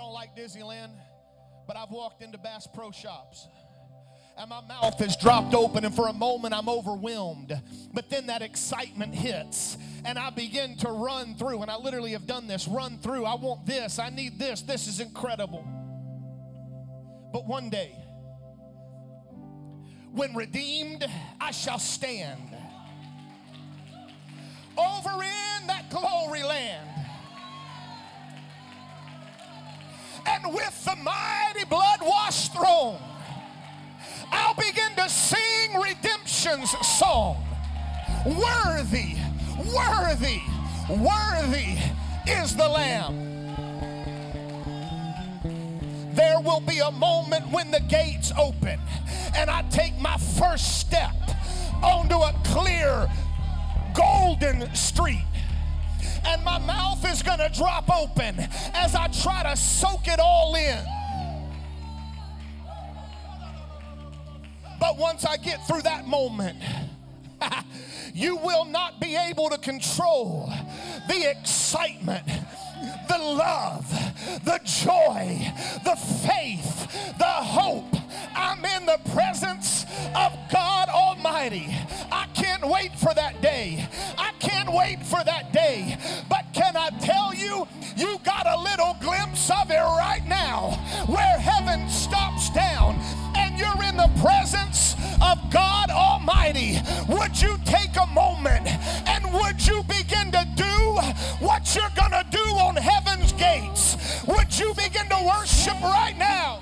don't like Disneyland, but I've walked into Bass Pro Shops and my mouth is dropped open, and for a moment I'm overwhelmed. But then that excitement hits, and I begin to run through, and I literally have done this run through. I want this, I need this, this is incredible. But one day, when redeemed, I shall stand over in that glory land. And with the mighty blood washed throne, I'll begin to sing redemption's song. Worthy, worthy, worthy is the Lamb. There will be a moment when the gates open and I take my first step onto a clear golden street and my mouth is going to drop open as I try to soak it all in. But once I get through that moment, you will not be able to control the excitement, the love, the joy, the faith, the hope. I'm in the presence of God Almighty. I can't wait for that day. I can't wait for that day. But can I tell you, you got a little glimpse of it right now where heaven stops down and you're in the presence of God Almighty, would you take a moment and would you begin to do what you're going to do on heaven's gates? Would you begin to worship right now?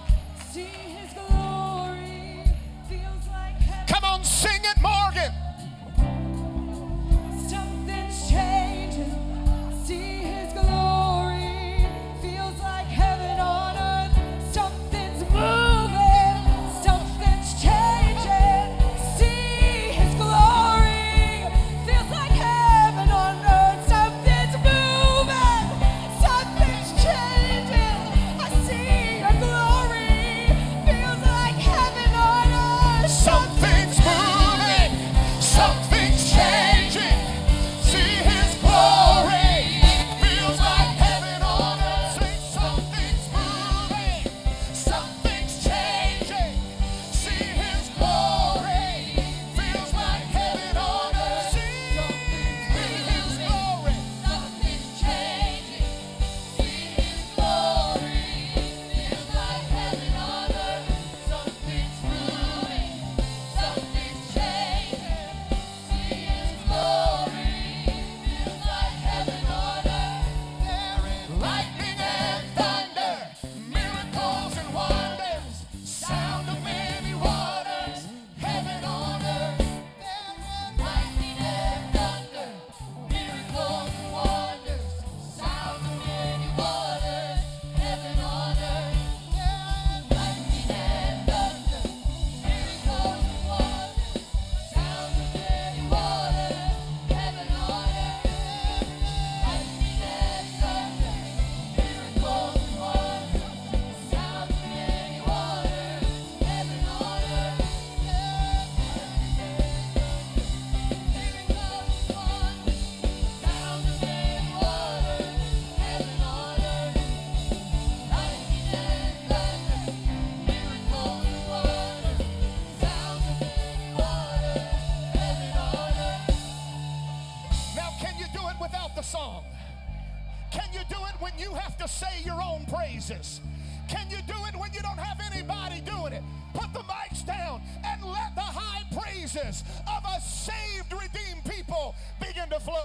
When you have to say your own praises? Can you do it when you don't have anybody doing it? Put the mics down and let the high praises of a saved, redeemed people begin to flow.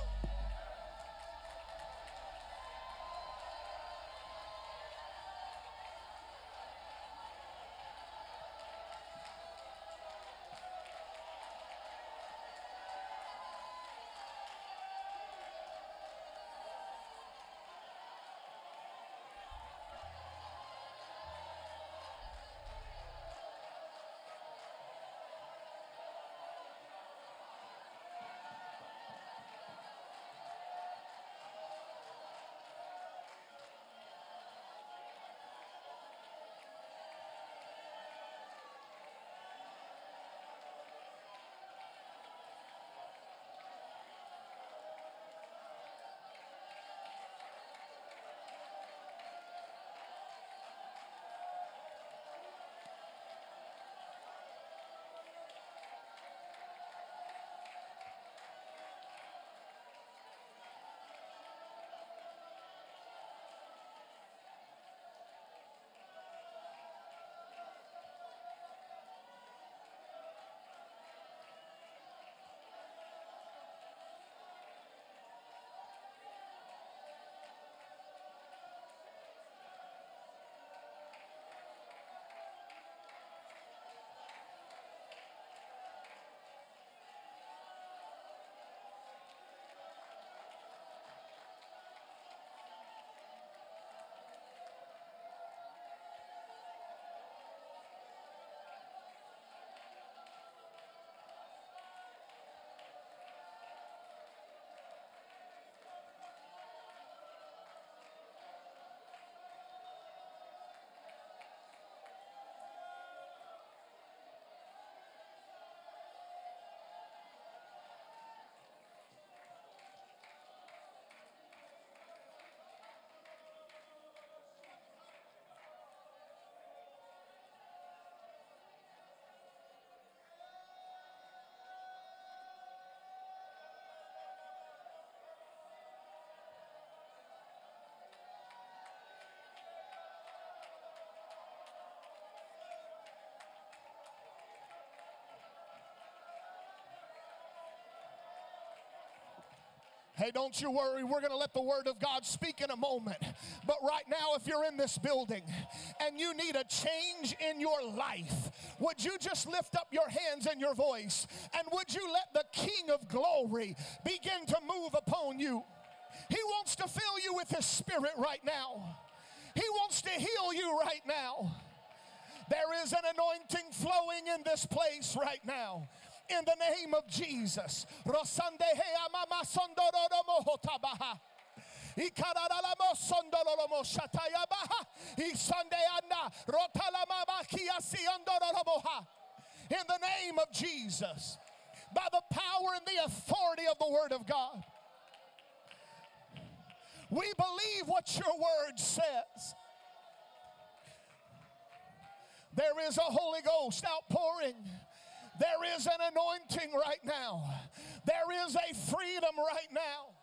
Hey, don't you worry. We're going to let the word of God speak in a moment. But right now, if you're in this building and you need a change in your life, would you just lift up your hands and your voice? And would you let the King of glory begin to move upon you? He wants to fill you with His Spirit right now. He wants to heal you right now. There is an anointing flowing in this place right now. In the name of Jesus. In the name of Jesus. By the power and the authority of the Word of God. We believe what your Word says. There is a Holy Ghost outpouring. There is an anointing right now. There is a freedom right now.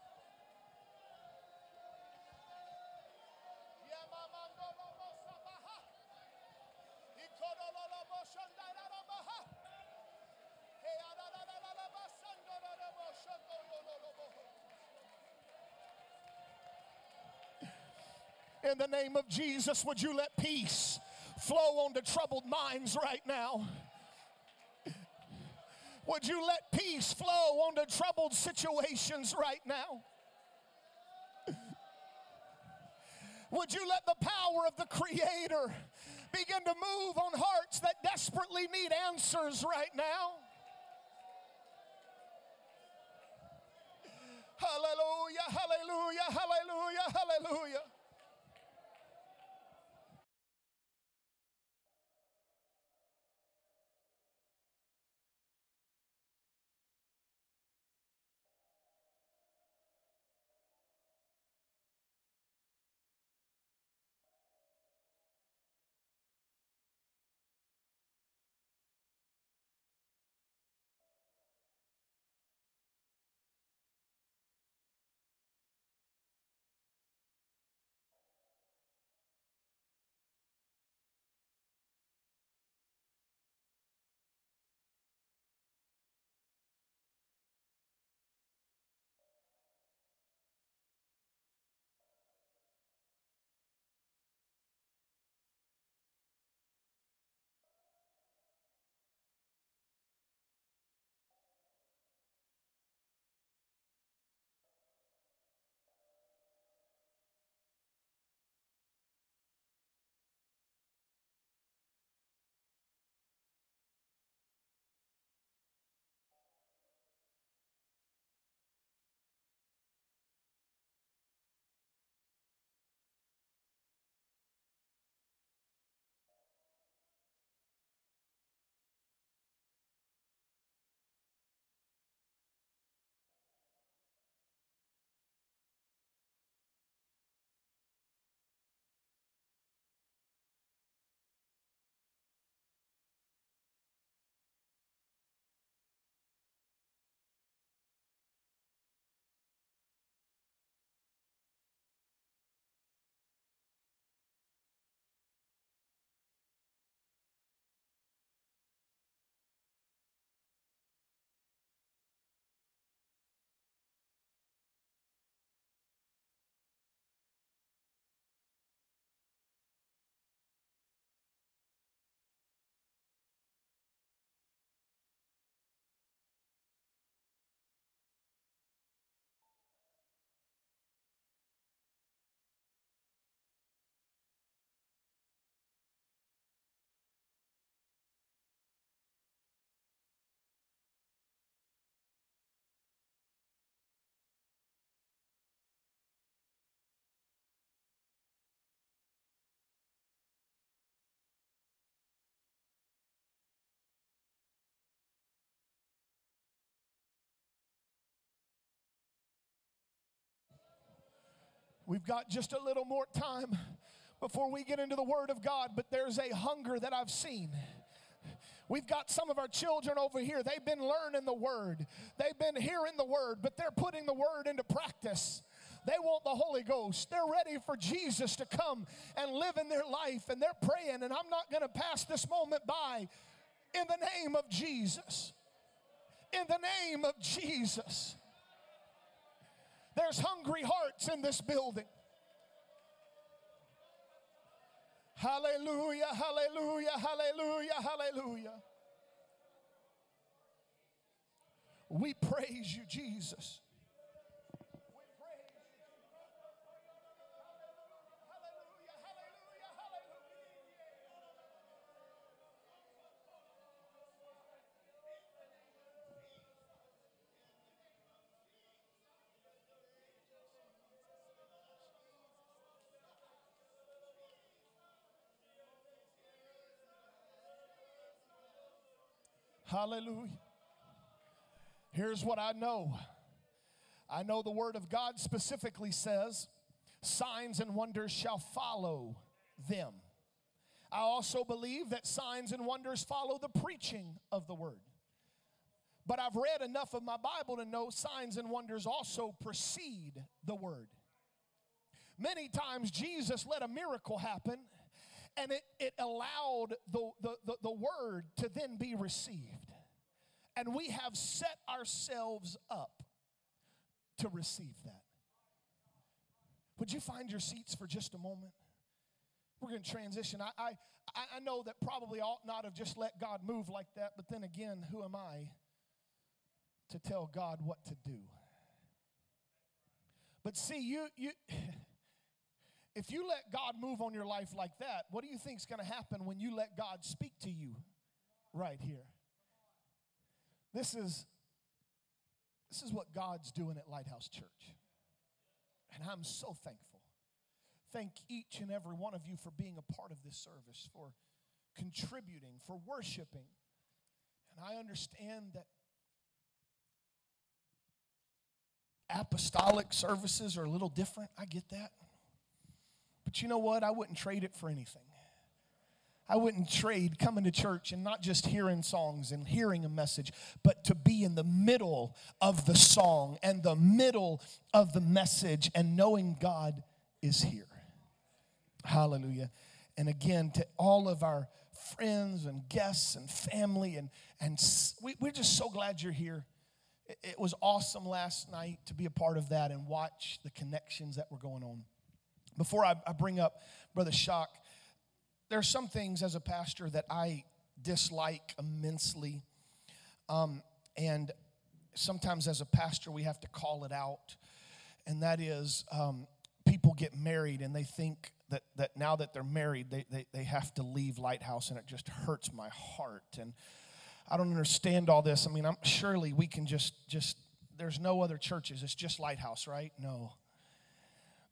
In the name of Jesus, would you let peace flow onto troubled minds right now? Would you let peace flow onto troubled situations right now? Would you let the power of the Creator begin to move on hearts that desperately need answers right now? Hallelujah, hallelujah, hallelujah, hallelujah. We've got just a little more time before we get into the Word of God, but there's a hunger that I've seen. We've got some of our children over here. They've been learning the Word, they've been hearing the Word, but they're putting the Word into practice. They want the Holy Ghost. They're ready for Jesus to come and live in their life, and they're praying. And I'm not going to pass this moment by in the name of Jesus. In the name of Jesus. There's hungry hearts in this building. Hallelujah, hallelujah, hallelujah, hallelujah. We praise you, Jesus. Hallelujah. Here's what I know I know the Word of God specifically says, signs and wonders shall follow them. I also believe that signs and wonders follow the preaching of the Word. But I've read enough of my Bible to know signs and wonders also precede the Word. Many times Jesus let a miracle happen and it, it allowed the, the, the, the word to then be received. And we have set ourselves up to receive that. Would you find your seats for just a moment? We're going to transition. I, I, I know that probably ought not have just let God move like that, but then again, who am I to tell God what to do? But see, you, you if you let God move on your life like that, what do you think is going to happen when you let God speak to you right here? This is this is what God's doing at Lighthouse Church. And I'm so thankful. Thank each and every one of you for being a part of this service, for contributing, for worshiping. And I understand that apostolic services are a little different. I get that. But you know what? I wouldn't trade it for anything. I wouldn't trade coming to church and not just hearing songs and hearing a message, but to be in the middle of the song and the middle of the message and knowing God is here. Hallelujah. And again, to all of our friends and guests and family, and, and we, we're just so glad you're here. It, it was awesome last night to be a part of that and watch the connections that were going on. Before I, I bring up Brother Shock, there are some things as a pastor that I dislike immensely. Um, and sometimes as a pastor, we have to call it out. And that is um, people get married and they think that, that now that they're married, they, they, they have to leave Lighthouse, and it just hurts my heart. And I don't understand all this. I mean, I'm, surely we can just, just, there's no other churches. It's just Lighthouse, right? No.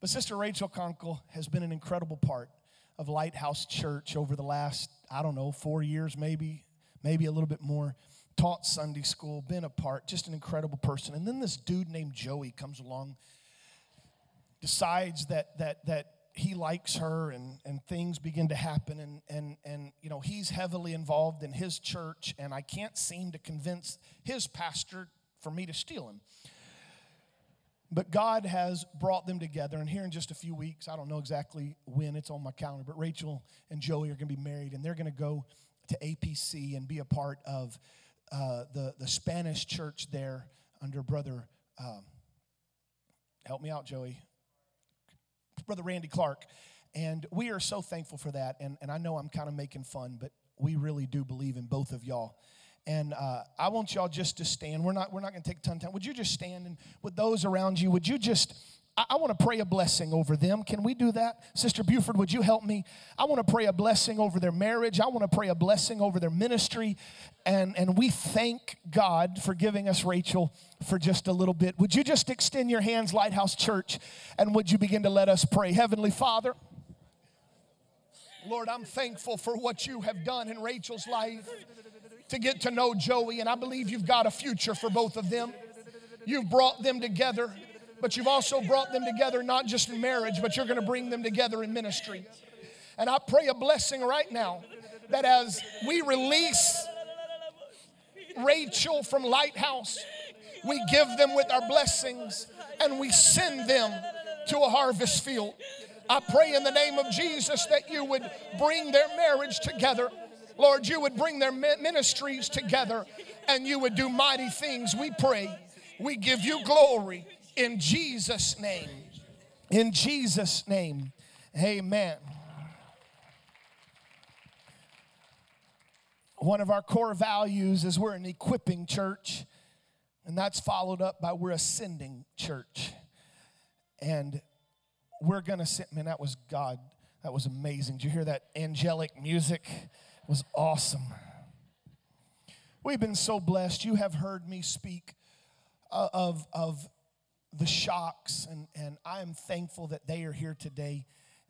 But Sister Rachel Conkle has been an incredible part of Lighthouse Church over the last, I don't know, four years maybe, maybe a little bit more. Taught Sunday school, been a part, just an incredible person. And then this dude named Joey comes along, decides that that that he likes her and, and things begin to happen and, and, and you know he's heavily involved in his church and i can't seem to convince his pastor for me to steal him but God has brought them together, and here in just a few weeks, I don't know exactly when it's on my calendar, but Rachel and Joey are going to be married, and they're going to go to APC and be a part of uh, the, the Spanish church there under Brother, um, help me out, Joey, Brother Randy Clark. And we are so thankful for that. And, and I know I'm kind of making fun, but we really do believe in both of y'all. And uh, I want y'all just to stand. We're not, we're not going to take a ton of time. Would you just stand? And with those around you, would you just, I, I want to pray a blessing over them. Can we do that? Sister Buford, would you help me? I want to pray a blessing over their marriage. I want to pray a blessing over their ministry. And, and we thank God for giving us Rachel for just a little bit. Would you just extend your hands, Lighthouse Church, and would you begin to let us pray? Heavenly Father, Lord, I'm thankful for what you have done in Rachel's life to get to know Joey, and I believe you've got a future for both of them. You've brought them together, but you've also brought them together not just in marriage, but you're going to bring them together in ministry. And I pray a blessing right now that as we release Rachel from Lighthouse, we give them with our blessings and we send them to a harvest field. I pray in the name of Jesus that you would bring their marriage together Lord, you would bring their ministries together and you would do mighty things. We pray. We give you glory In Jesus' name. In Jesus' name. Amen. One of our core values is we're an equipping church, and that's followed up by we're ascending church. And we're gonna sit, man, that was God. That was amazing. Did you hear that angelic music? Was awesome. We've been so blessed. You have heard me speak uh, of, of the shocks, and, and I am thankful that they are here today.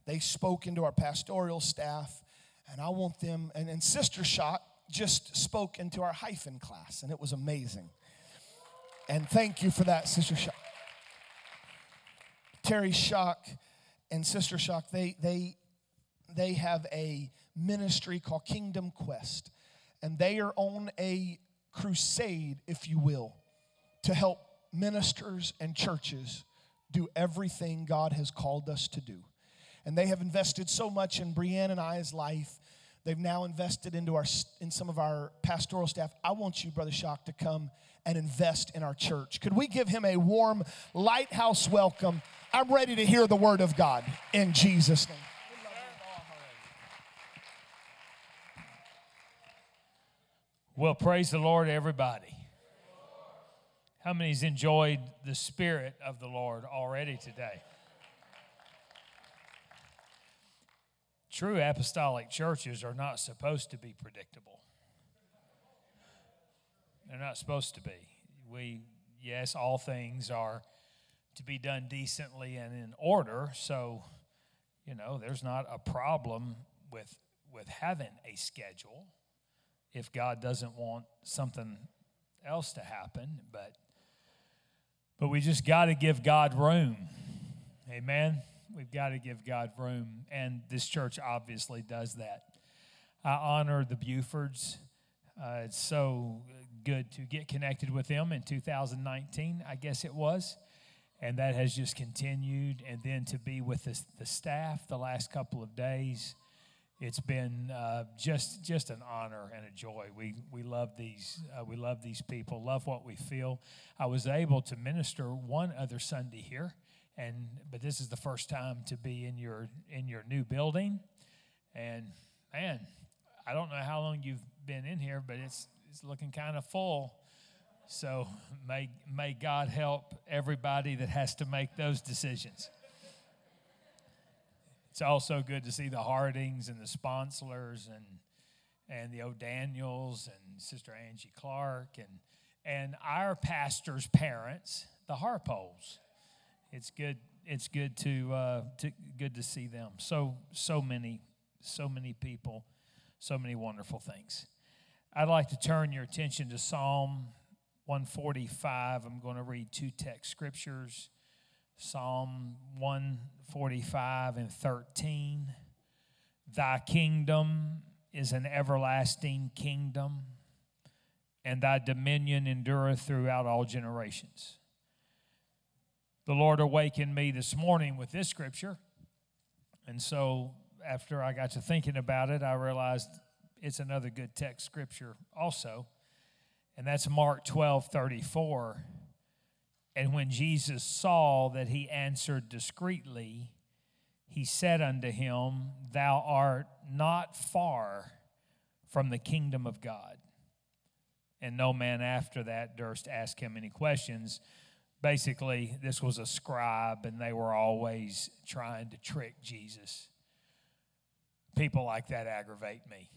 They spoke into our pastoral staff, and I want them, and, and Sister Shock just spoke into our hyphen class, and it was amazing. And thank you for that, Sister Shock. Terry Shock and Sister Shock, they, they, they have a ministry called Kingdom Quest, and they are on a crusade, if you will, to help ministers and churches do everything God has called us to do. And they have invested so much in Brienne and I's life. They've now invested into our in some of our pastoral staff. I want you, Brother Shock, to come and invest in our church. Could we give him a warm lighthouse welcome? I'm ready to hear the word of God in Jesus' name. Well, praise the Lord, everybody. How many's enjoyed the Spirit of the Lord already today? True apostolic churches are not supposed to be predictable. They're not supposed to be. We, yes, all things are to be done decently and in order. So, you know, there's not a problem with with having a schedule if God doesn't want something else to happen, but but we just got to give God room. Amen. We've got to give God room, and this church obviously does that. I honor the Bufords. Uh, it's so good to get connected with them in 2019, I guess it was. And that has just continued. And then to be with the, the staff the last couple of days it's been uh, just just an honor and a joy. We we love these uh, we love these people. Love what we feel. I was able to minister one other Sunday here, and but this is the first time to be in your in your new building, and man, I don't know how long you've been in here, but it's it's looking kind of full. So may may God help everybody that has to make those decisions. It's also good to see the Hardings and the Sponslers and and the O'Daniels and Sister Angie Clark and and our pastor's parents, the Harpoles. It's good. It's good to, uh, to good to see them. So so many so many people, so many wonderful things. I'd like to turn your attention to Psalm 145. I'm going to read two text scriptures. Psalm 145 and 13. Thy kingdom is an everlasting kingdom, and thy dominion endureth throughout all generations. The Lord awakened me this morning with this scripture. And so, after I got to thinking about it, I realized it's another good text scripture also. And that's Mark 12 34. And when Jesus saw that he answered discreetly, he said unto him, Thou art not far from the kingdom of God. And no man after that durst ask him any questions. Basically, this was a scribe, and they were always trying to trick Jesus. People like that aggravate me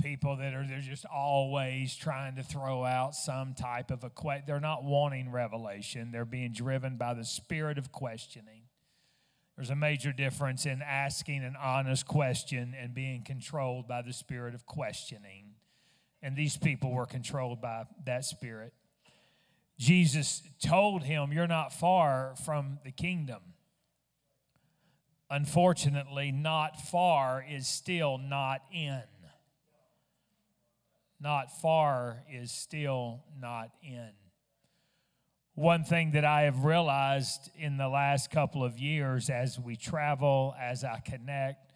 people that are they're just always trying to throw out some type of a que- they're not wanting revelation. They're being driven by the spirit of questioning. There's a major difference in asking an honest question and being controlled by the spirit of questioning. And these people were controlled by that spirit. Jesus told him you're not far from the kingdom. Unfortunately not far is still not in not far is still not in. One thing that I have realized in the last couple of years as we travel, as I connect,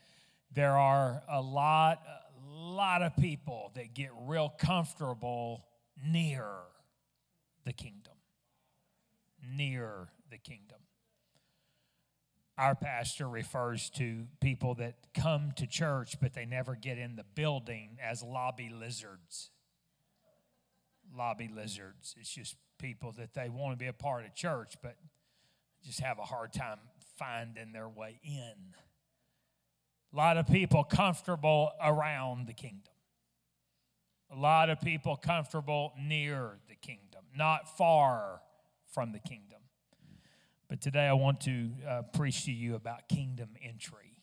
there are a lot, a lot of people that get real comfortable near the kingdom. near the kingdom. Our pastor refers to people that come to church, but they never get in the building as lobby lizards. Lobby lizards. It's just people that they want to be a part of church, but just have a hard time finding their way in. A lot of people comfortable around the kingdom. A lot of people comfortable near the kingdom, not far from the kingdom. But today I want to uh, preach to you about kingdom entry.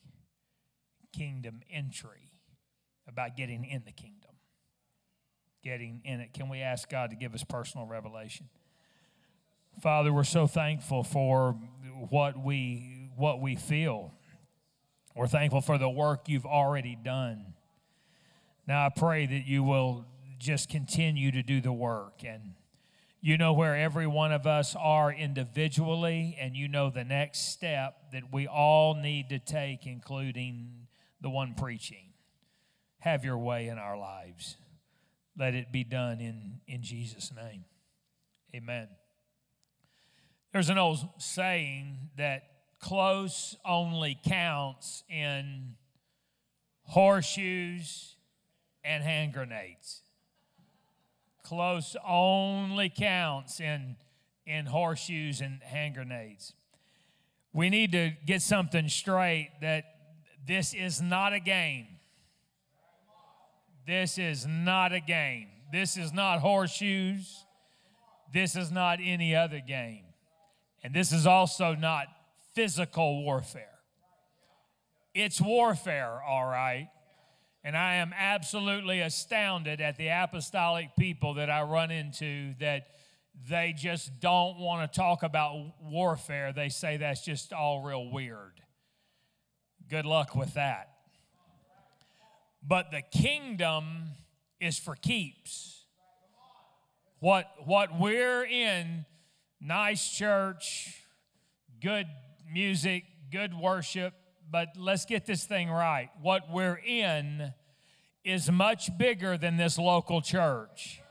Kingdom entry, about getting in the kingdom, getting in it. Can we ask God to give us personal revelation? Father, we're so thankful for what we what we feel. We're thankful for the work you've already done. Now I pray that you will just continue to do the work and you know where every one of us are individually, and you know the next step that we all need to take, including the one preaching. Have your way in our lives. Let it be done in, in Jesus' name. Amen. There's an old saying that close only counts in horseshoes and hand grenades close only counts in, in horseshoes and hand grenades. We need to get something straight that this is not a game. This is not a game. This is not horseshoes. This is not any other game. And this is also not physical warfare. It's warfare, all right. And I am absolutely astounded at the apostolic people that I run into that they just don't want to talk about warfare. They say that's just all real weird. Good luck with that. But the kingdom is for keeps. What, what we're in, nice church, good music, good worship, but let's get this thing right. What we're in is much bigger than this local church.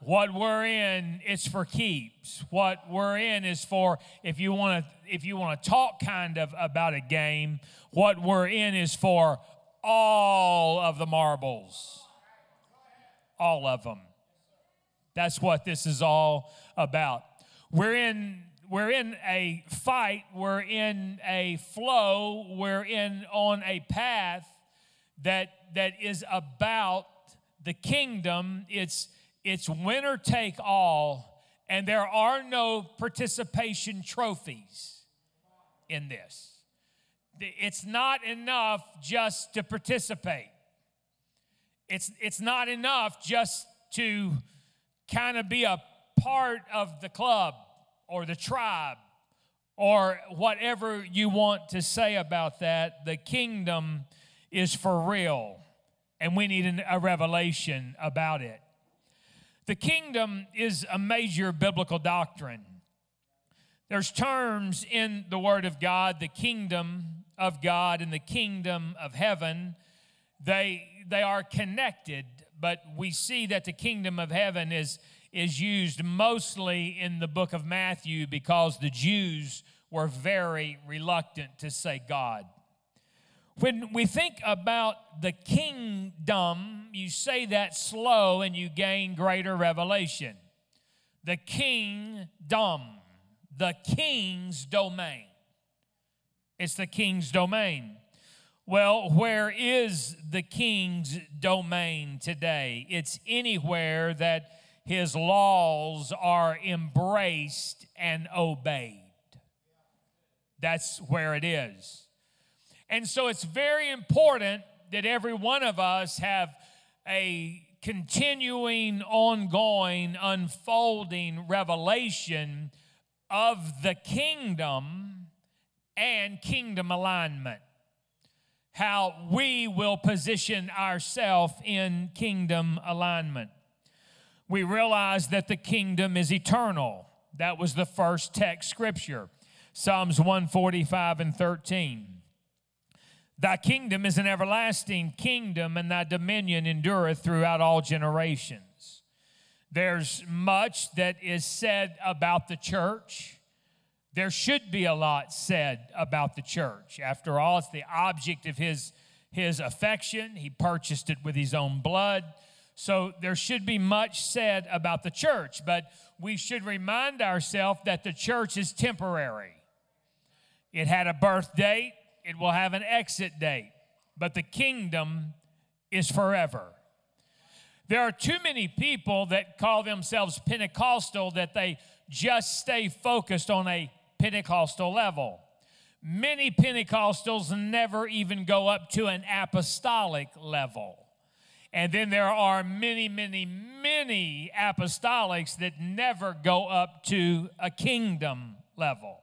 What we're in is for keeps. What we're in is for if you want to if you want to talk kind of about a game, what we're in is for all of the marbles. All of them. That's what this is all about. We're in we're in a fight, we're in a flow, we're in on a path that that is about the kingdom. It's it's winner take all, and there are no participation trophies in this. It's not enough just to participate. It's, it's not enough just to kind of be a part of the club or the tribe or whatever you want to say about that, the kingdom is for real, and we need a revelation about it. The kingdom is a major biblical doctrine. There's terms in the Word of God, the kingdom of God and the kingdom of heaven. They, they are connected, but we see that the kingdom of heaven is is used mostly in the book of Matthew because the Jews were very reluctant to say God. When we think about the kingdom, you say that slow and you gain greater revelation. The kingdom, the king's domain. It's the king's domain. Well, where is the king's domain today? It's anywhere that his laws are embraced and obeyed. That's where it is. And so it's very important that every one of us have a continuing, ongoing, unfolding revelation of the kingdom and kingdom alignment. How we will position ourselves in kingdom alignment we realize that the kingdom is eternal. That was the first text scripture Psalms 145 and 13. Thy kingdom is an everlasting kingdom, and thy dominion endureth throughout all generations. There's much that is said about the church. There should be a lot said about the church. After all, it's the object of his, his affection. He purchased it with his own blood. So there should be much said about the church, but we should remind ourselves that the church is temporary. It had a birth date, it will have an exit date, but the kingdom is forever. There are too many people that call themselves Pentecostal that they just stay focused on a Pentecostal level. Many Pentecostals never even go up to an apostolic level. And then there are many, many, many apostolics that never go up to a kingdom level.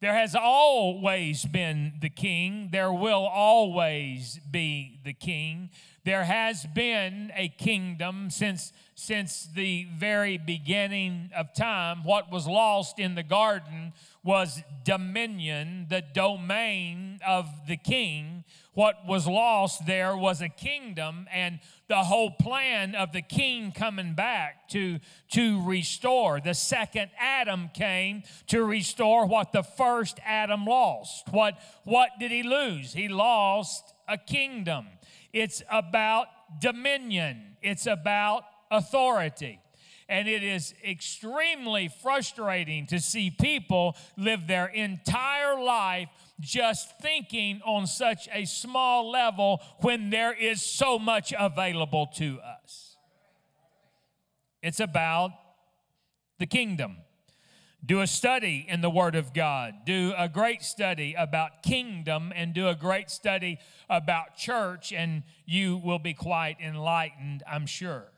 There has always been the king. There will always be the king. There has been a kingdom since, since the very beginning of time. What was lost in the garden was dominion, the domain of the king. What was lost there was a kingdom, and the whole plan of the king coming back to, to restore. The second Adam came to restore what the first Adam lost. What, what did he lose? He lost a kingdom. It's about dominion, it's about authority. And it is extremely frustrating to see people live their entire life just thinking on such a small level when there is so much available to us. It's about the kingdom. Do a study in the Word of God. Do a great study about kingdom and do a great study about church, and you will be quite enlightened, I'm sure.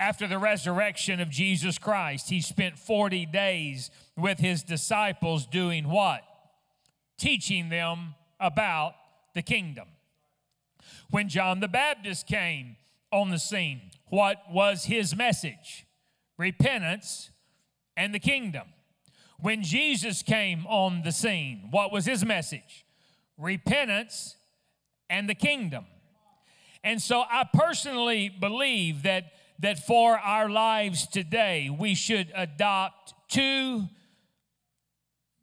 After the resurrection of Jesus Christ, he spent 40 days with his disciples doing what? teaching them about the kingdom. When John the Baptist came on the scene, what was his message? Repentance and the kingdom. When Jesus came on the scene, what was his message? Repentance and the kingdom. And so I personally believe that, that for our lives today, we should adopt two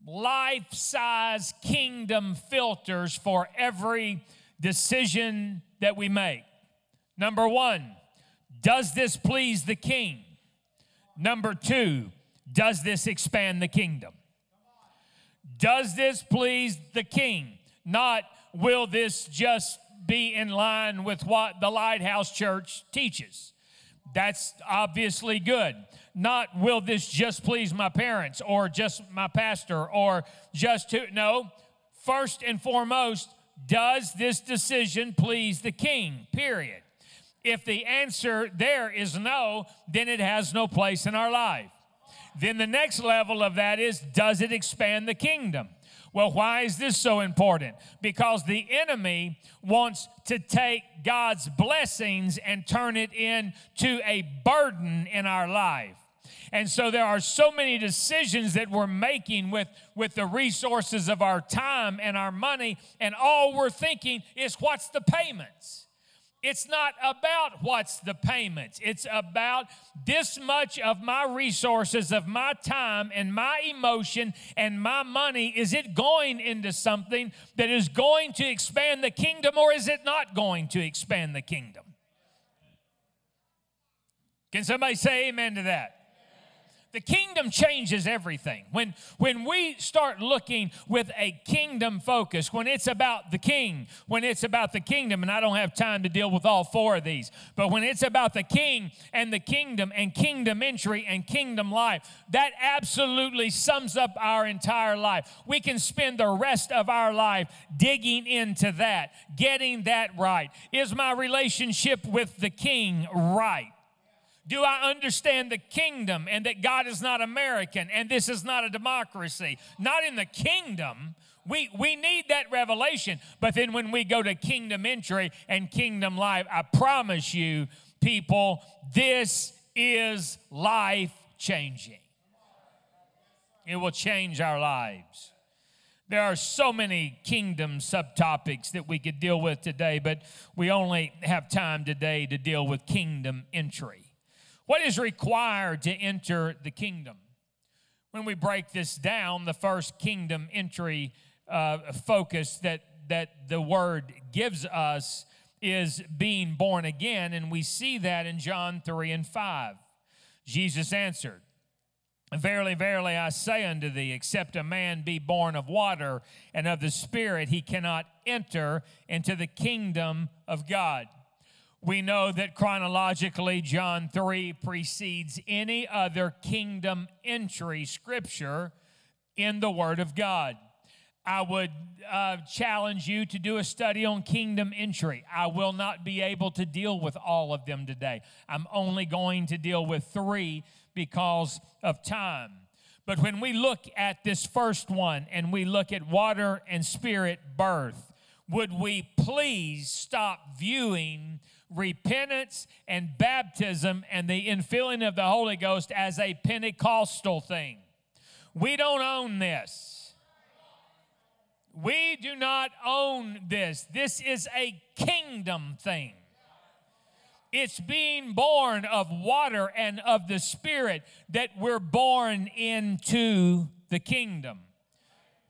life size kingdom filters for every decision that we make. Number one, does this please the king? Number two, does this expand the kingdom? Does this please the king? Not will this just be in line with what the Lighthouse Church teaches? That's obviously good. Not will this just please my parents or just my pastor or just to no. First and foremost does this decision please the king period? If the answer there is no then it has no place in our life. Then the next level of that is does it expand the kingdom well, why is this so important? Because the enemy wants to take God's blessings and turn it into a burden in our life. And so there are so many decisions that we're making with, with the resources of our time and our money, and all we're thinking is what's the payments? It's not about what's the payments. It's about this much of my resources, of my time and my emotion and my money. Is it going into something that is going to expand the kingdom or is it not going to expand the kingdom? Can somebody say amen to that? The kingdom changes everything. When, when we start looking with a kingdom focus, when it's about the king, when it's about the kingdom, and I don't have time to deal with all four of these, but when it's about the king and the kingdom and kingdom entry and kingdom life, that absolutely sums up our entire life. We can spend the rest of our life digging into that, getting that right. Is my relationship with the king right? Do I understand the kingdom and that God is not American and this is not a democracy? Not in the kingdom. We, we need that revelation. But then when we go to kingdom entry and kingdom life, I promise you, people, this is life changing. It will change our lives. There are so many kingdom subtopics that we could deal with today, but we only have time today to deal with kingdom entry. What is required to enter the kingdom? When we break this down, the first kingdom entry uh, focus that, that the word gives us is being born again, and we see that in John 3 and 5. Jesus answered, Verily, verily, I say unto thee, except a man be born of water and of the Spirit, he cannot enter into the kingdom of God. We know that chronologically, John 3 precedes any other kingdom entry scripture in the Word of God. I would uh, challenge you to do a study on kingdom entry. I will not be able to deal with all of them today. I'm only going to deal with three because of time. But when we look at this first one and we look at water and spirit birth, would we please stop viewing repentance and baptism and the infilling of the Holy Ghost as a Pentecostal thing? We don't own this. We do not own this. This is a kingdom thing. It's being born of water and of the Spirit that we're born into the kingdom.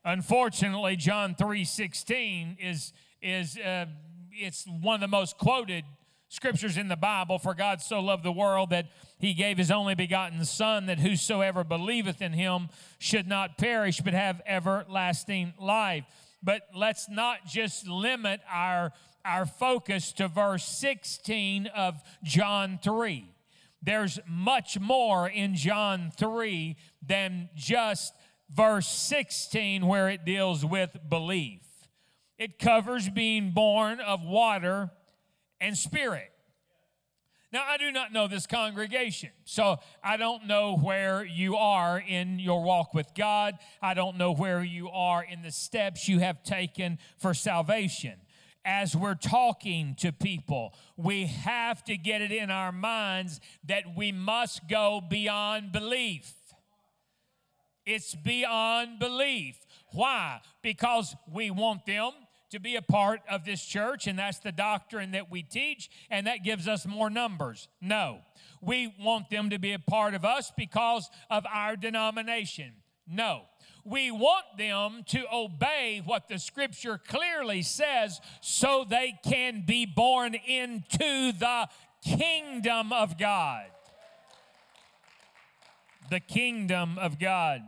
Unfortunately, John 3:16 is is uh, it's one of the most quoted scriptures in the Bible. For God so loved the world that he gave his only begotten Son, that whosoever believeth in him should not perish, but have everlasting life. But let's not just limit our, our focus to verse 16 of John 3. There's much more in John 3 than just verse 16 where it deals with belief. It covers being born of water and spirit. Now, I do not know this congregation, so I don't know where you are in your walk with God. I don't know where you are in the steps you have taken for salvation. As we're talking to people, we have to get it in our minds that we must go beyond belief. It's beyond belief. Why? Because we want them to be a part of this church, and that's the doctrine that we teach, and that gives us more numbers. No. We want them to be a part of us because of our denomination. No. We want them to obey what the scripture clearly says so they can be born into the kingdom of God. The kingdom of God.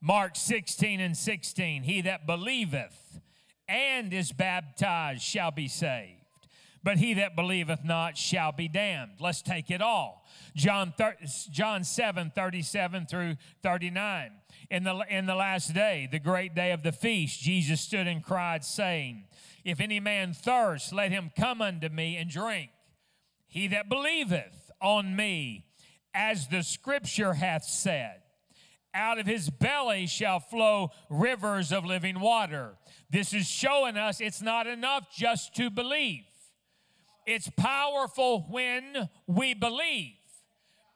Mark 16 and 16. He that believeth and is baptized shall be saved. But he that believeth not shall be damned. Let's take it all. John, John 7, 37 through 39. In the, in the last day, the great day of the feast, Jesus stood and cried, saying, If any man thirst, let him come unto me and drink. He that believeth on me, as the scripture hath said, out of his belly shall flow rivers of living water. This is showing us it's not enough just to believe. It's powerful when we believe,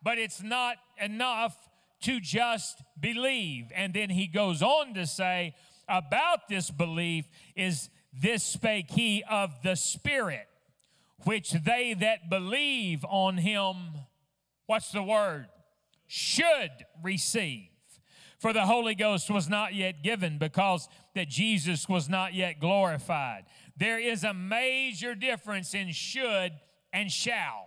but it's not enough to just believe. And then he goes on to say about this belief is this spake he of the Spirit, which they that believe on him, what's the word? Should receive. For the Holy Ghost was not yet given because that Jesus was not yet glorified. There is a major difference in should and shall.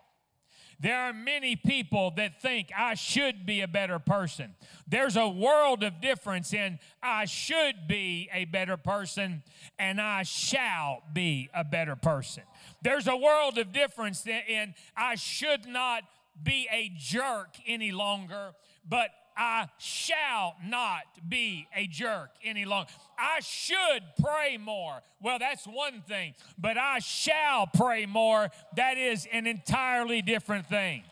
There are many people that think I should be a better person. There's a world of difference in I should be a better person and I shall be a better person. There's a world of difference in I should not be a jerk any longer, but I shall not be a jerk any longer. I should pray more. Well, that's one thing, but I shall pray more. That is an entirely different thing.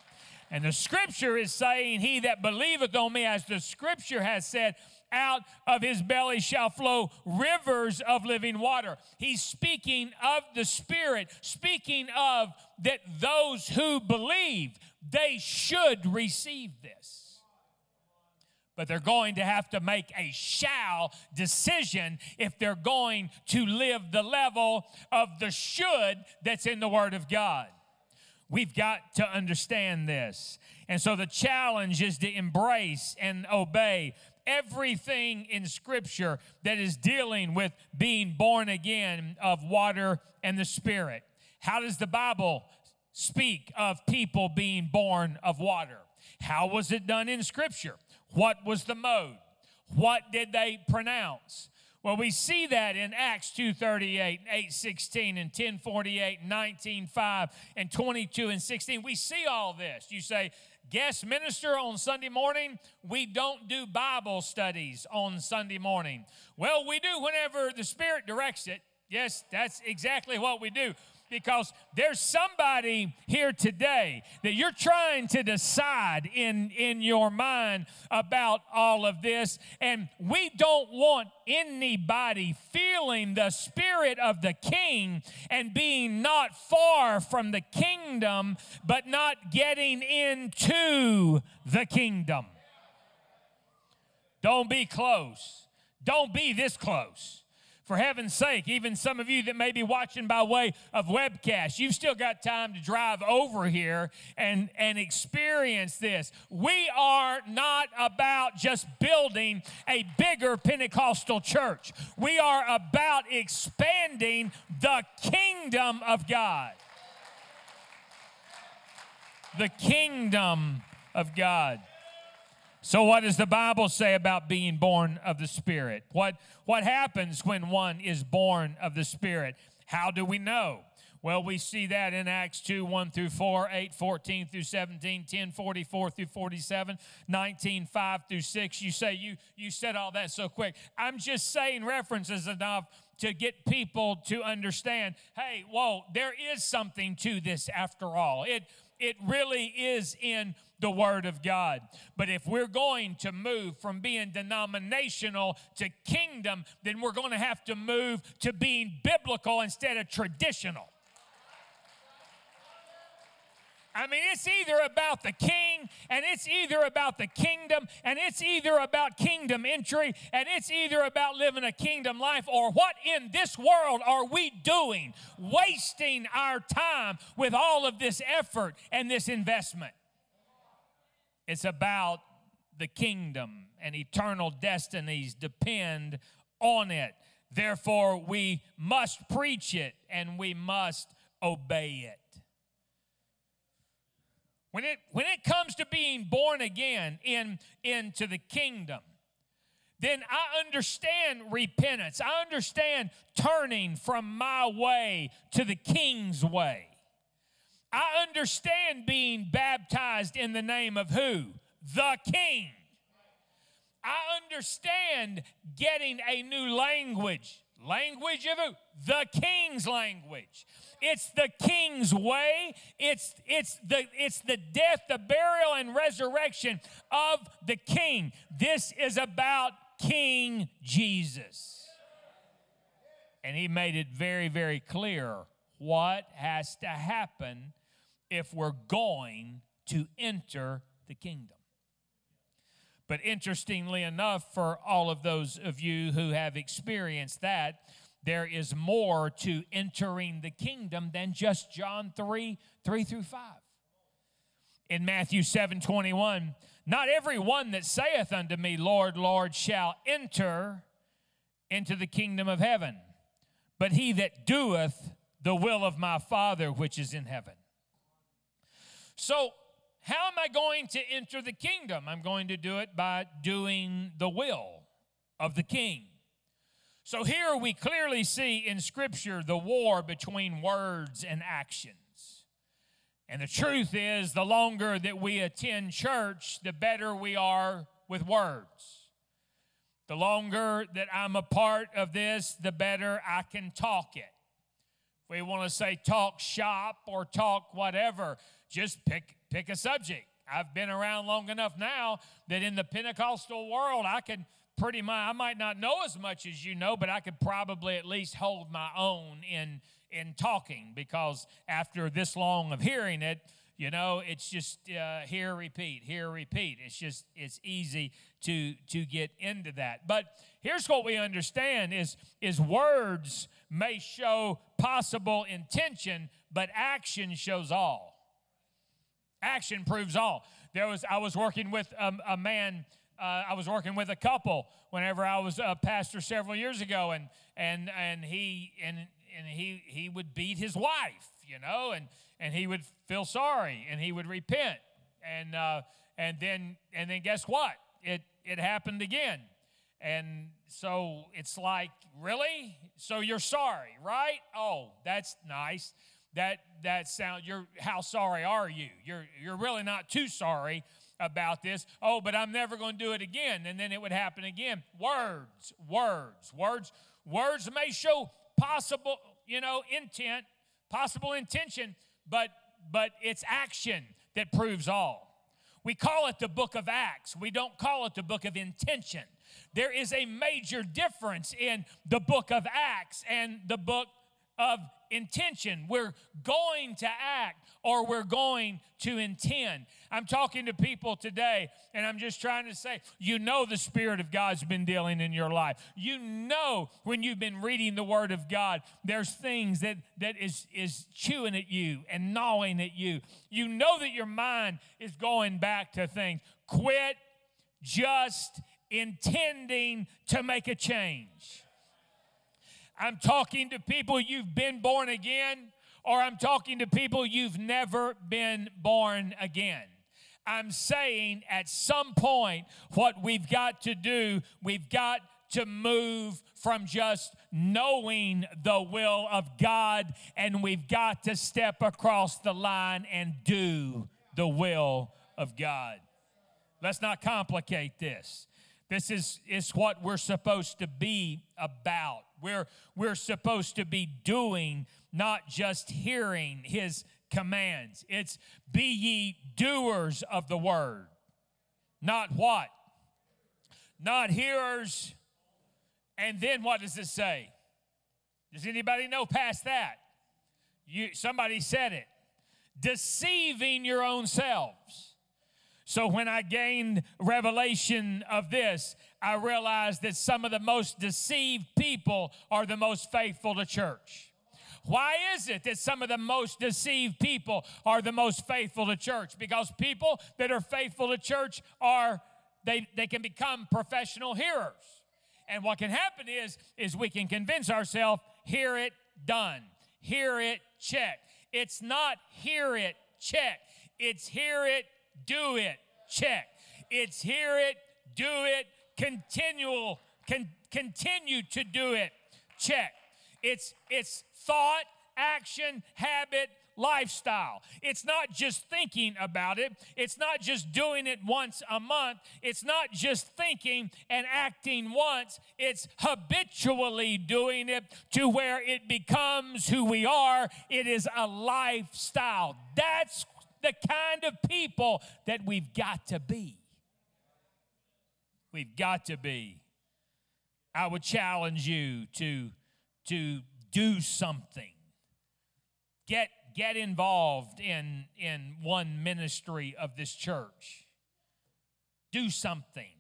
And the scripture is saying, He that believeth on me, as the scripture has said, out of his belly shall flow rivers of living water. He's speaking of the Spirit, speaking of that those who believe, they should receive this but they're going to have to make a shall decision if they're going to live the level of the should that's in the Word of God. We've got to understand this. And so the challenge is to embrace and obey everything in Scripture that is dealing with being born again of water and the Spirit. How does the Bible speak of people being born of water? How was it done in Scripture? What was the mode? What did they pronounce? Well, we see that in Acts 2.38, 8.16, and 10.48, 19.5, and 22 and 16. We see all this. You say, guest minister on Sunday morning. We don't do Bible studies on Sunday morning. Well, we do whenever the Spirit directs it. Yes, that's exactly what we do because there's somebody here today that you're trying to decide in, in your mind about all of this. And we don't want anybody feeling the spirit of the king and being not far from the kingdom, but not getting into the kingdom. Don't be close. Don't be this close for heaven's sake, even some of you that may be watching by way of webcast, you've still got time to drive over here and, and experience this. We are not about just building a bigger Pentecostal church, we are about expanding the kingdom of God. The kingdom of God. So, what does the Bible say about being born of the Spirit? What, what happens when one is born of the Spirit? How do we know? Well, we see that in Acts 2 1 through 4, 8 14 through 17, 10 44 through 47, 19 5 through 6. You say you, you said all that so quick. I'm just saying references enough to get people to understand hey, whoa, there is something to this after all. It, it really is in the Word of God. But if we're going to move from being denominational to kingdom, then we're going to have to move to being biblical instead of traditional. I mean, it's either about the king and it's either about the kingdom and it's either about kingdom entry and it's either about living a kingdom life or what in this world are we doing? Wasting our time with all of this effort and this investment. It's about the kingdom, and eternal destinies depend on it. Therefore, we must preach it and we must obey it. When it, when it comes to being born again in, into the kingdom, then I understand repentance. I understand turning from my way to the king's way. I understand being baptized in the name of who? The King. I understand getting a new language. Language of who? The King's language. It's the King's way. It's, it's, the, it's the death, the burial, and resurrection of the King. This is about King Jesus. And he made it very, very clear what has to happen if we're going to enter the kingdom. But interestingly enough, for all of those of you who have experienced that, there is more to entering the kingdom than just John 3 3 through 5. In Matthew 7 21, not every one that saith unto me, Lord, Lord, shall enter into the kingdom of heaven, but he that doeth the will of my Father which is in heaven. So, how am I going to enter the kingdom? I'm going to do it by doing the will of the king. So, here we clearly see in Scripture the war between words and actions. And the truth is, the longer that we attend church, the better we are with words. The longer that I'm a part of this, the better I can talk it. If we want to say talk shop or talk whatever, just pick pick a subject. I've been around long enough now that in the Pentecostal world, I can pretty much, I might not know as much as you know, but I could probably at least hold my own in, in talking because after this long of hearing it, you know, it's just uh, here, repeat, here, repeat. It's just, it's easy to, to get into that. But here's what we understand is, is words may show possible intention, but action shows all. Action proves all. there was I was working with a, a man. Uh, I was working with a couple whenever I was a pastor several years ago, and and and he and and he he would beat his wife, you know, and and he would feel sorry and he would repent, and uh, and then and then guess what? It it happened again, and so it's like really, so you're sorry, right? Oh, that's nice. That that sound you're how sorry are you? You're you're really not too sorry about this. Oh but i'm never going to do it again. And then it would happen again. Words words words. Words may show possible you know intent possible intention but but it's action that proves all. We call it the book of acts. We don't call it the book of intention. There is a major difference in the book of acts and the book of intention. We're going to act or we're going to intend. I'm talking to people today and I'm just trying to say, you know, the Spirit of God's been dealing in your life. You know, when you've been reading the Word of God, there's things that, that is, is chewing at you and gnawing at you. You know that your mind is going back to things. Quit just intending to make a change. I'm talking to people you've been born again, or I'm talking to people you've never been born again. I'm saying at some point, what we've got to do, we've got to move from just knowing the will of God, and we've got to step across the line and do the will of God. Let's not complicate this. This is, is what we're supposed to be about. We're, we're supposed to be doing, not just hearing his commands. It's be ye doers of the word, not what? Not hearers. And then what does it say? Does anybody know past that? You, somebody said it. Deceiving your own selves. So when I gained revelation of this, I realize that some of the most deceived people are the most faithful to church. Why is it that some of the most deceived people are the most faithful to church? Because people that are faithful to church are they, they can become professional hearers. And what can happen is is we can convince ourselves, hear it, done. Hear it, check. It's not hear it, check. It's hear it, do it, check. It's hear it, do it, continual, con, continue to do it, check. It's it's thought, action, habit, lifestyle. It's not just thinking about it, it's not just doing it once a month, it's not just thinking and acting once, it's habitually doing it to where it becomes who we are. It is a lifestyle. That's the kind of people that we've got to be. We've got to be. I would challenge you to, to do something. Get, get involved in, in one ministry of this church. Do something.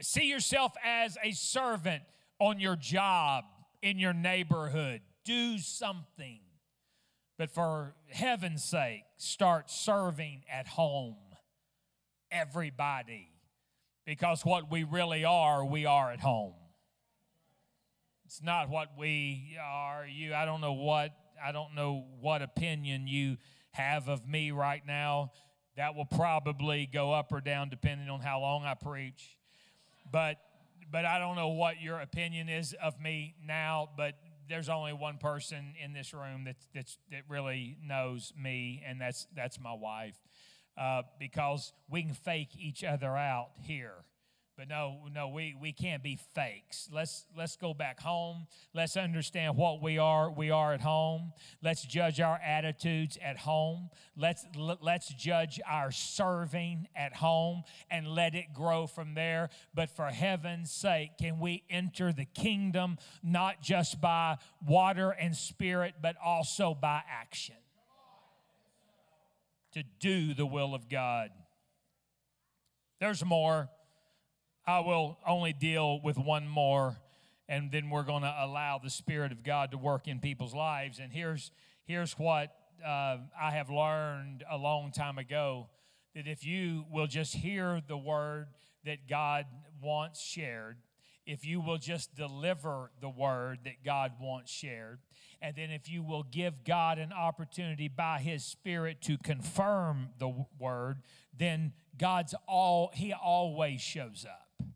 See yourself as a servant on your job, in your neighborhood. Do something. But for heaven's sake, start serving at home. Everybody. Because what we really are, we are at home. It's not what we are. You, I don't know what, I don't know what opinion you have of me right now. That will probably go up or down depending on how long I preach. But but I don't know what your opinion is of me now, but there's only one person in this room that that's, that really knows me, and that's that's my wife, uh, because we can fake each other out here. But no, no, we, we can't be fakes. Let's let's go back home. Let's understand what we are. We are at home. Let's judge our attitudes at home. Let's let's judge our serving at home and let it grow from there. But for heaven's sake, can we enter the kingdom not just by water and spirit, but also by action? To do the will of God. There's more. I will only deal with one more, and then we're going to allow the Spirit of God to work in people's lives. And here's, here's what uh, I have learned a long time ago that if you will just hear the word that God wants shared, if you will just deliver the word that God wants shared, and then if you will give God an opportunity by his spirit to confirm the word, then God's all he always shows up.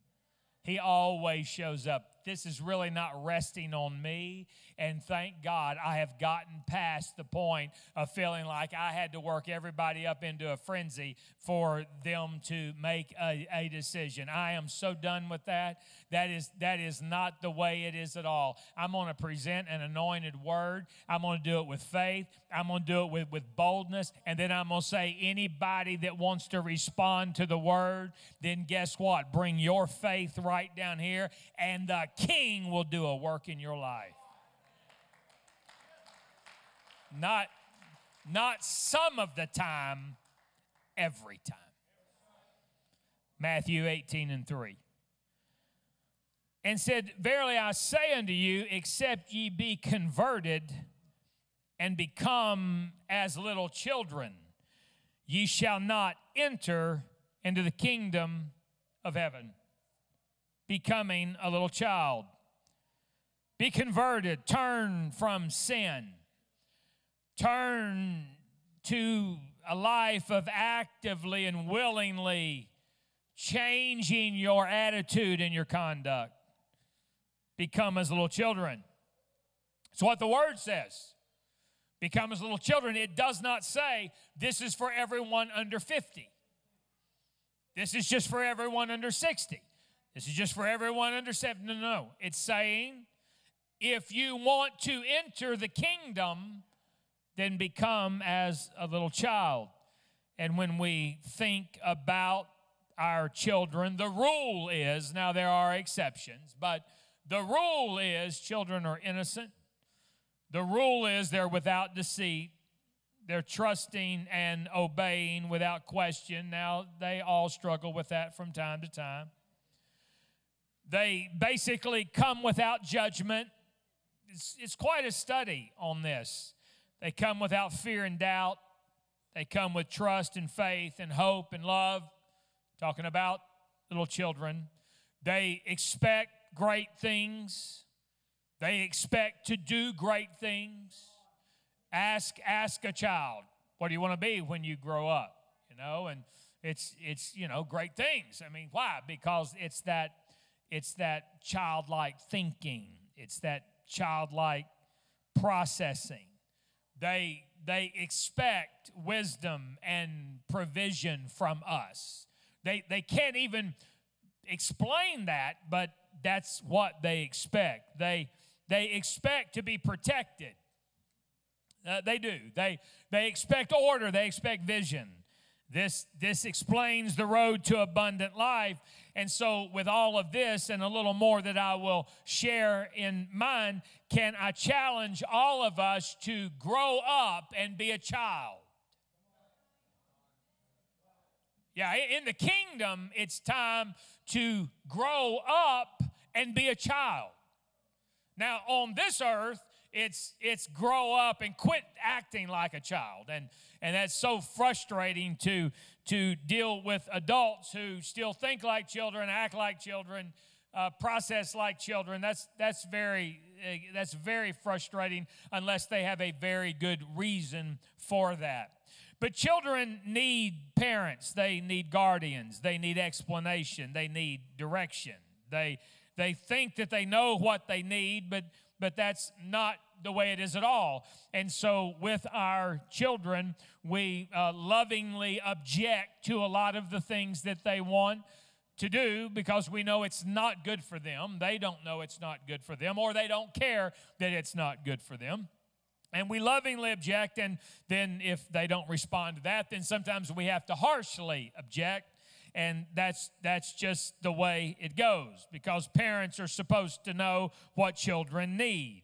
He always shows up this is really not resting on me. And thank God I have gotten past the point of feeling like I had to work everybody up into a frenzy for them to make a, a decision. I am so done with that. That is, that is not the way it is at all. I'm going to present an anointed word. I'm going to do it with faith. I'm going to do it with, with boldness. And then I'm going to say, anybody that wants to respond to the word, then guess what? Bring your faith right down here, and the king will do a work in your life. Not, not some of the time, every time. Matthew 18 and 3. And said, Verily I say unto you, except ye be converted and become as little children, ye shall not enter into the kingdom of heaven becoming a little child. Be converted, turn from sin, turn to a life of actively and willingly changing your attitude and your conduct. Become as little children. It's what the word says. Become as little children. It does not say this is for everyone under 50. This is just for everyone under 60. This is just for everyone under seven. No, no. It's saying if you want to enter the kingdom, then become as a little child. And when we think about our children, the rule is now there are exceptions, but the rule is children are innocent. The rule is they're without deceit. They're trusting and obeying without question. Now, they all struggle with that from time to time. They basically come without judgment. It's, it's quite a study on this. They come without fear and doubt. They come with trust and faith and hope and love. Talking about little children. They expect great things. They expect to do great things. Ask ask a child, what do you want to be when you grow up? You know, and it's it's you know great things. I mean, why? Because it's that it's that childlike thinking, it's that childlike processing. They, they expect wisdom and provision from us. They, they can't even explain that, but that's what they expect. They, they expect to be protected. Uh, they do. They, they expect order, they expect vision. This, this explains the road to abundant life. And so, with all of this and a little more that I will share in mind, can I challenge all of us to grow up and be a child? Yeah, in the kingdom, it's time to grow up and be a child. Now, on this earth, it's it's grow up and quit acting like a child and and that's so frustrating to to deal with adults who still think like children act like children uh, process like children. That's that's very uh, that's very frustrating unless they have a very good reason for that. But children need parents. They need guardians. They need explanation. They need direction. They they think that they know what they need but but that's not the way it is at all. And so, with our children, we uh, lovingly object to a lot of the things that they want to do because we know it's not good for them. They don't know it's not good for them, or they don't care that it's not good for them. And we lovingly object, and then if they don't respond to that, then sometimes we have to harshly object and that's that's just the way it goes because parents are supposed to know what children need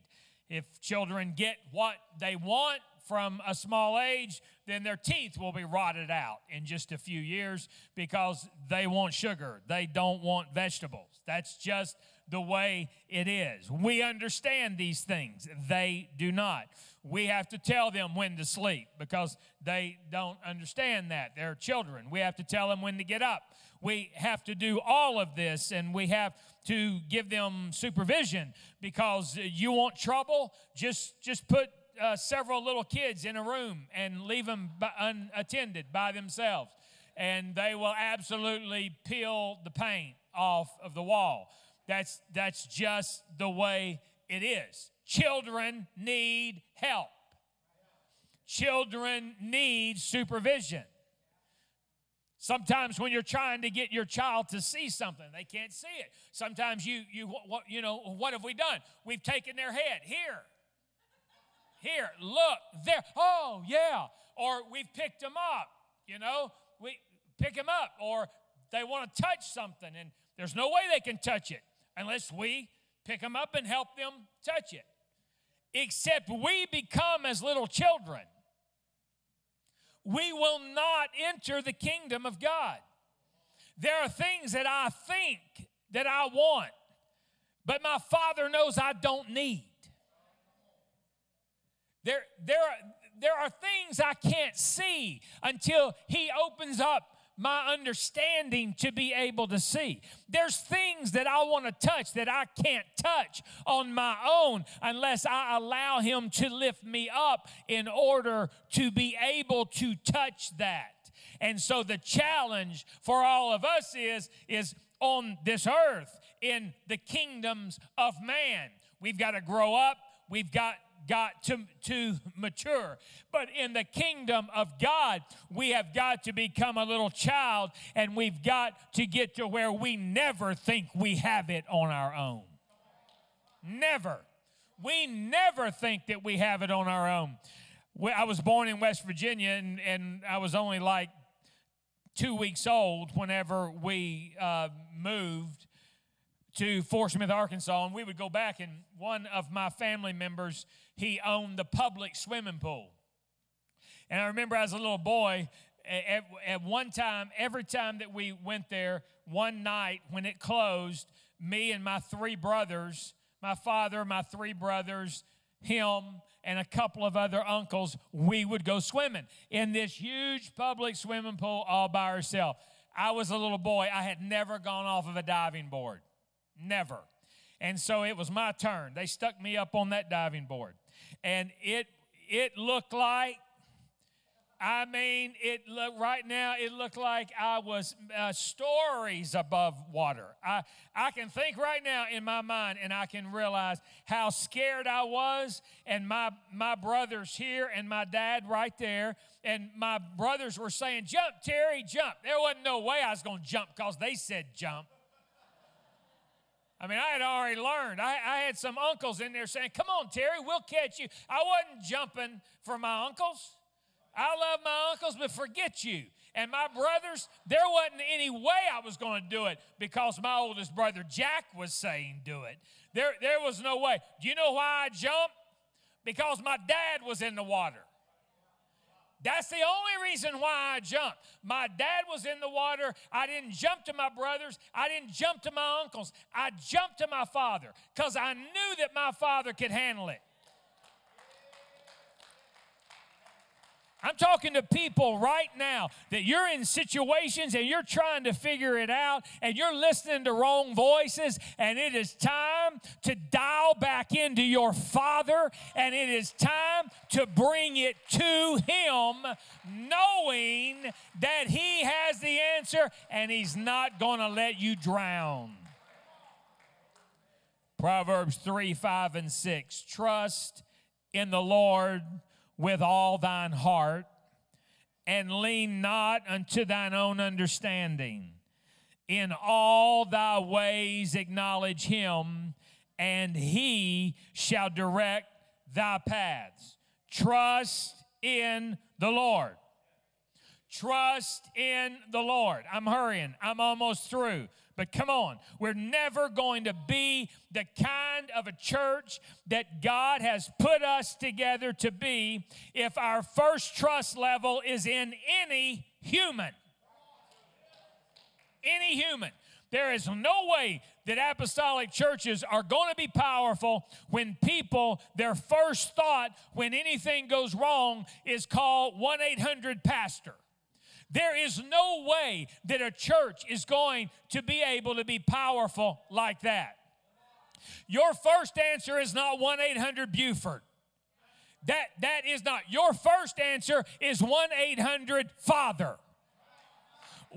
if children get what they want from a small age, then their teeth will be rotted out in just a few years because they want sugar. They don't want vegetables. That's just the way it is. We understand these things, they do not. We have to tell them when to sleep because they don't understand that. They're children. We have to tell them when to get up. We have to do all of this and we have to give them supervision because you want trouble, just just put uh, several little kids in a room and leave them by, unattended by themselves and they will absolutely peel the paint off of the wall. That's, that's just the way it is. Children need help, children need supervision. Sometimes when you're trying to get your child to see something, they can't see it. Sometimes you you what you know what have we done? We've taken their head here, here, look there. Oh yeah, or we've picked them up. You know, we pick them up, or they want to touch something, and there's no way they can touch it unless we pick them up and help them touch it. Except we become as little children, we will not enter the kingdom of God. There are things that I think that I want, but my Father knows I don't need. There, there, are, there are things I can't see until He opens up my understanding to be able to see. There's things that I want to touch that I can't touch on my own unless I allow Him to lift me up in order to be able to touch that. And so the challenge for all of us is, is on this earth in the kingdoms of man. We've got to grow up. We've got got to, to mature. But in the kingdom of God, we have got to become a little child and we've got to get to where we never think we have it on our own. Never. We never think that we have it on our own. I was born in West Virginia and, and I was only like two weeks old whenever we uh, moved to Fort Smith, Arkansas, and we would go back, and one of my family members he owned the public swimming pool. And I remember as a little boy, at, at, one time, every time that we went there, one night when it closed, me and my three brothers, my father, my three brothers, him, and a couple of other uncles, we would go swimming in this huge public swimming pool all by ourselves. I was a little boy. I had never gone off of a diving board. Never. And so it was my turn. They stuck me up on that diving board and it it looked like I mean, it look right now. It looked like I was uh, stories above water. I I can think right now in my mind, and I can realize how scared I was. And my my brothers here, and my dad right there, and my brothers were saying, "Jump, Terry, jump." There wasn't no way I was going to jump because they said jump. I mean, I had already learned. I, I, had some uncles in there saying, Come on, Terry, we'll catch you. I wasn't jumping for my uncles. I love my uncles, but forget you. And my brothers, there wasn't any way I was going to do it because my oldest brother Jack was saying do it. There, there was no way. Do you know why I jumped? Because my dad was in the water. That's the only reason why I jumped. My dad was in the water. I didn't jump to my brothers. I didn't jump to my uncles. I jumped to my father because I knew that my father could handle it. I'm talking to people right now that you're in situations and you're trying to figure it out and you're listening to wrong voices, and it is time to dial back into your Father and it is time to bring it to Him, knowing that He has the answer and He's not going to let you drown. Proverbs 3 5 and 6. Trust in the Lord with all thine heart, and lean not unto thine own understanding. In all thy ways acknowledge him, and he shall direct thy paths. Trust in the Lord. Trust in the Lord. I'm hurrying, I'm almost through. But come on, we're never going to be the kind of a church that God has put us together to be if our first trust level is in any human. Any human. There is no way that apostolic churches are going to be powerful when people, their first thought when anything goes wrong is call 1 800 pastor. There is no way that a church is going to be able to be powerful like that. Your first answer is not 1 800 Buford. That, that is not. Your first answer is 1 800 Father.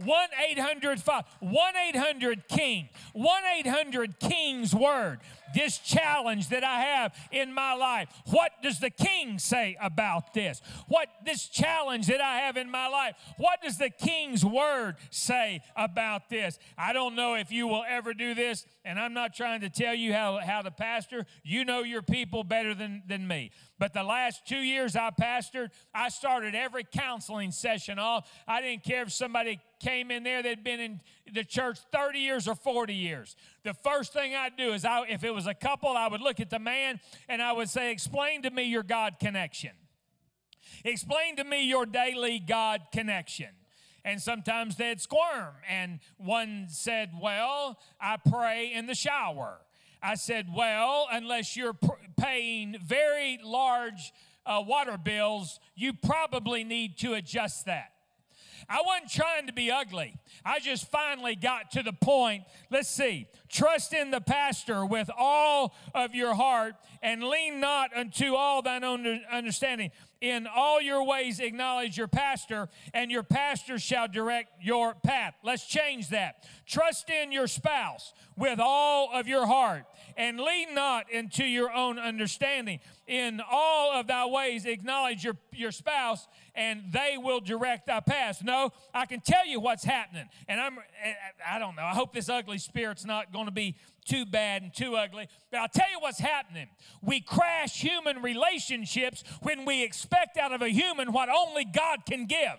1 800 1 800 King, 1 800 King's Word. This challenge that I have in my life. What does the King say about this? What this challenge that I have in my life? What does the King's Word say about this? I don't know if you will ever do this, and I'm not trying to tell you how, how to pastor. You know your people better than, than me. But the last two years I pastored, I started every counseling session off. I didn't care if somebody came in there that'd been in the church 30 years or 40 years. The first thing I'd do is, I, if it was a couple, I would look at the man and I would say, Explain to me your God connection. Explain to me your daily God connection. And sometimes they'd squirm. And one said, Well, I pray in the shower. I said, Well, unless you're pr- paying very large uh, water bills, you probably need to adjust that. I wasn't trying to be ugly. I just finally got to the point. Let's see. Trust in the pastor with all of your heart and lean not unto all thine own understanding. In all your ways acknowledge your pastor, and your pastor shall direct your path. Let's change that. Trust in your spouse with all of your heart and lean not into your own understanding. In all of thy ways acknowledge your, your spouse, and they will direct thy path. No, I can tell you what's happening. And I'm, I don't know. I hope this ugly spirit's not going to be too bad and too ugly. But I'll tell you what's happening. We crash human relationships when we expect out of a human what only God can give.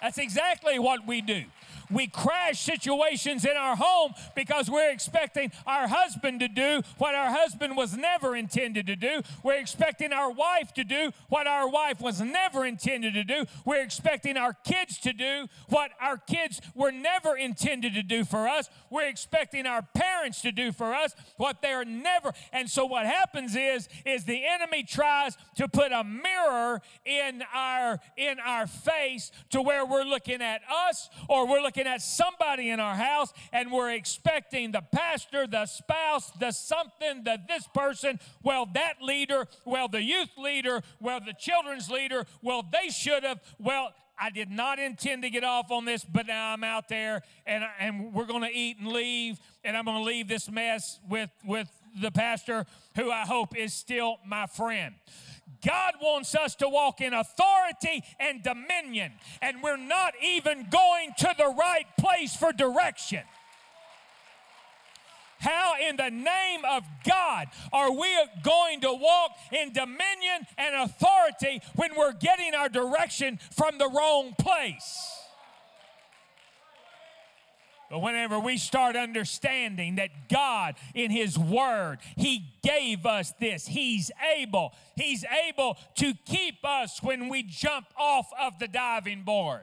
That's exactly what we do. We crash situations in our home because we're expecting our husband to do what our husband was never intended to do. We're expecting our wife to do what our wife was never intended to do. We're expecting our kids to do what our kids were never intended to do for us. We're expecting our parents to do for us what they're never. And so what happens is is the enemy tries to put a mirror in our in our face to where we're looking at us or we're looking looking at somebody in our house and we're expecting the pastor, the spouse, the something, the this person, well, that leader, well, the youth leader, well, the children's leader, well, they should have, well, I did not intend to get off on this, but now I'm out there and, and we're going to eat and leave, and I'm going to leave this mess with, with the pastor who I hope is still my friend. God wants us to walk in authority and dominion, and we're not even going to the right place for direction. How in the name of God are we going to walk in dominion and authority when we're getting our direction from the wrong place? But whenever we start understanding that God, in His Word, He gave us this, He's able, He's able to keep us when we jump off of the diving board.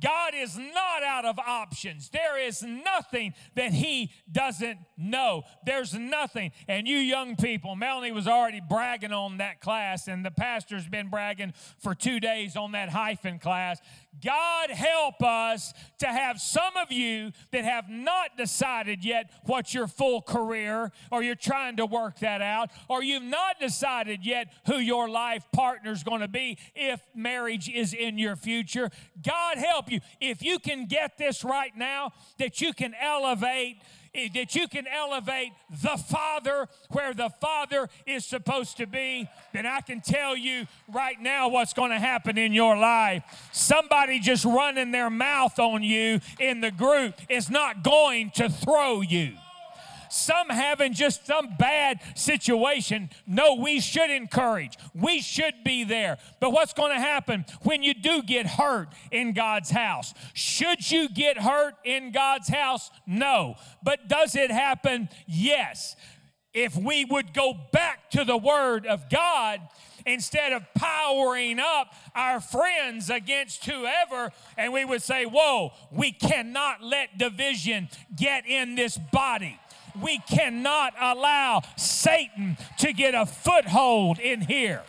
God is not out of options. There is nothing that He doesn't know. There's nothing. And you young people, Melanie was already bragging on that class, and the pastor's been bragging for two days on that hyphen class. God help us to have some of you that have not decided yet what your full career, or you're trying to work that out, or you've not decided yet who your life partner is going to be if marriage is in your future. God help you. If you can get this right now, that you can elevate Eh, that you can elevate the Father where the Father is supposed to be, then I can tell you right now what's going to happen in your life. Somebody just running their mouth on you in the group is not going to throw you some having just some bad situation. No, we should encourage. We should be there. But what's going to happen when you do get hurt in God's house? Should you get hurt in God's house? No. But does it happen? Yes if we would go back to the Word of God instead of powering up our friends against whoever, and we would say, Whoa, we cannot let division get in this body. We cannot allow Satan to get a foothold in here.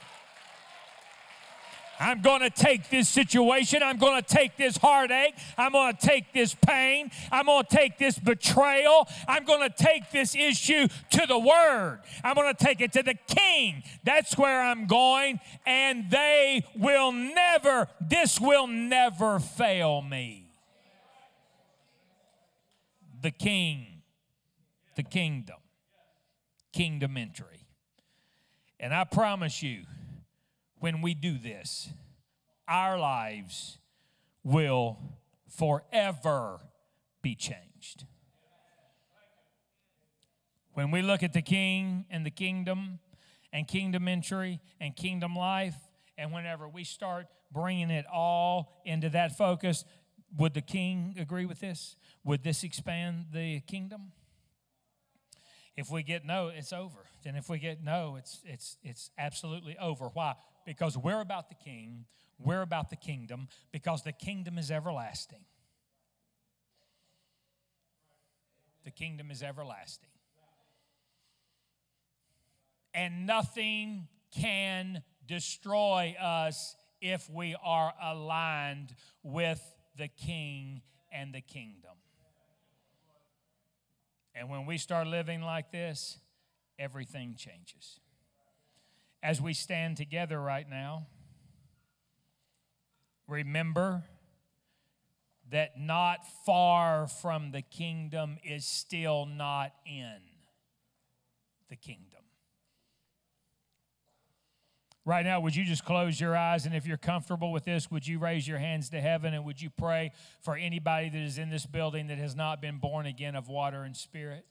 I'm going to take this situation. I'm going to take this heartache. I'm going to take this pain. I'm going to take this betrayal. I'm going to take this issue to the Word. I'm going to take it to the King. That's where I'm going. And they will never, this will never fail me. The King, the kingdom, kingdom entry. And I promise you, when we do this, our lives will forever be changed. When we look at the king and the kingdom and kingdom entry and kingdom life, and whenever we start bringing it all into that focus, would the king agree with this? Would this expand the kingdom? If we get no, it's over. Then if we get no, it's it's it's absolutely over. Why? Because we're about the king, we're about the kingdom, because the kingdom is everlasting. The kingdom is everlasting. And nothing can destroy us if we are aligned with the king and the kingdom. And when we start living like this, everything changes. As we stand together right now, remember that not far from the kingdom is still not in the kingdom. Right now, would you just close your eyes? And if you're comfortable with this, would you raise your hands to heaven and would you pray for anybody that is in this building that has not been born again of water and spirit?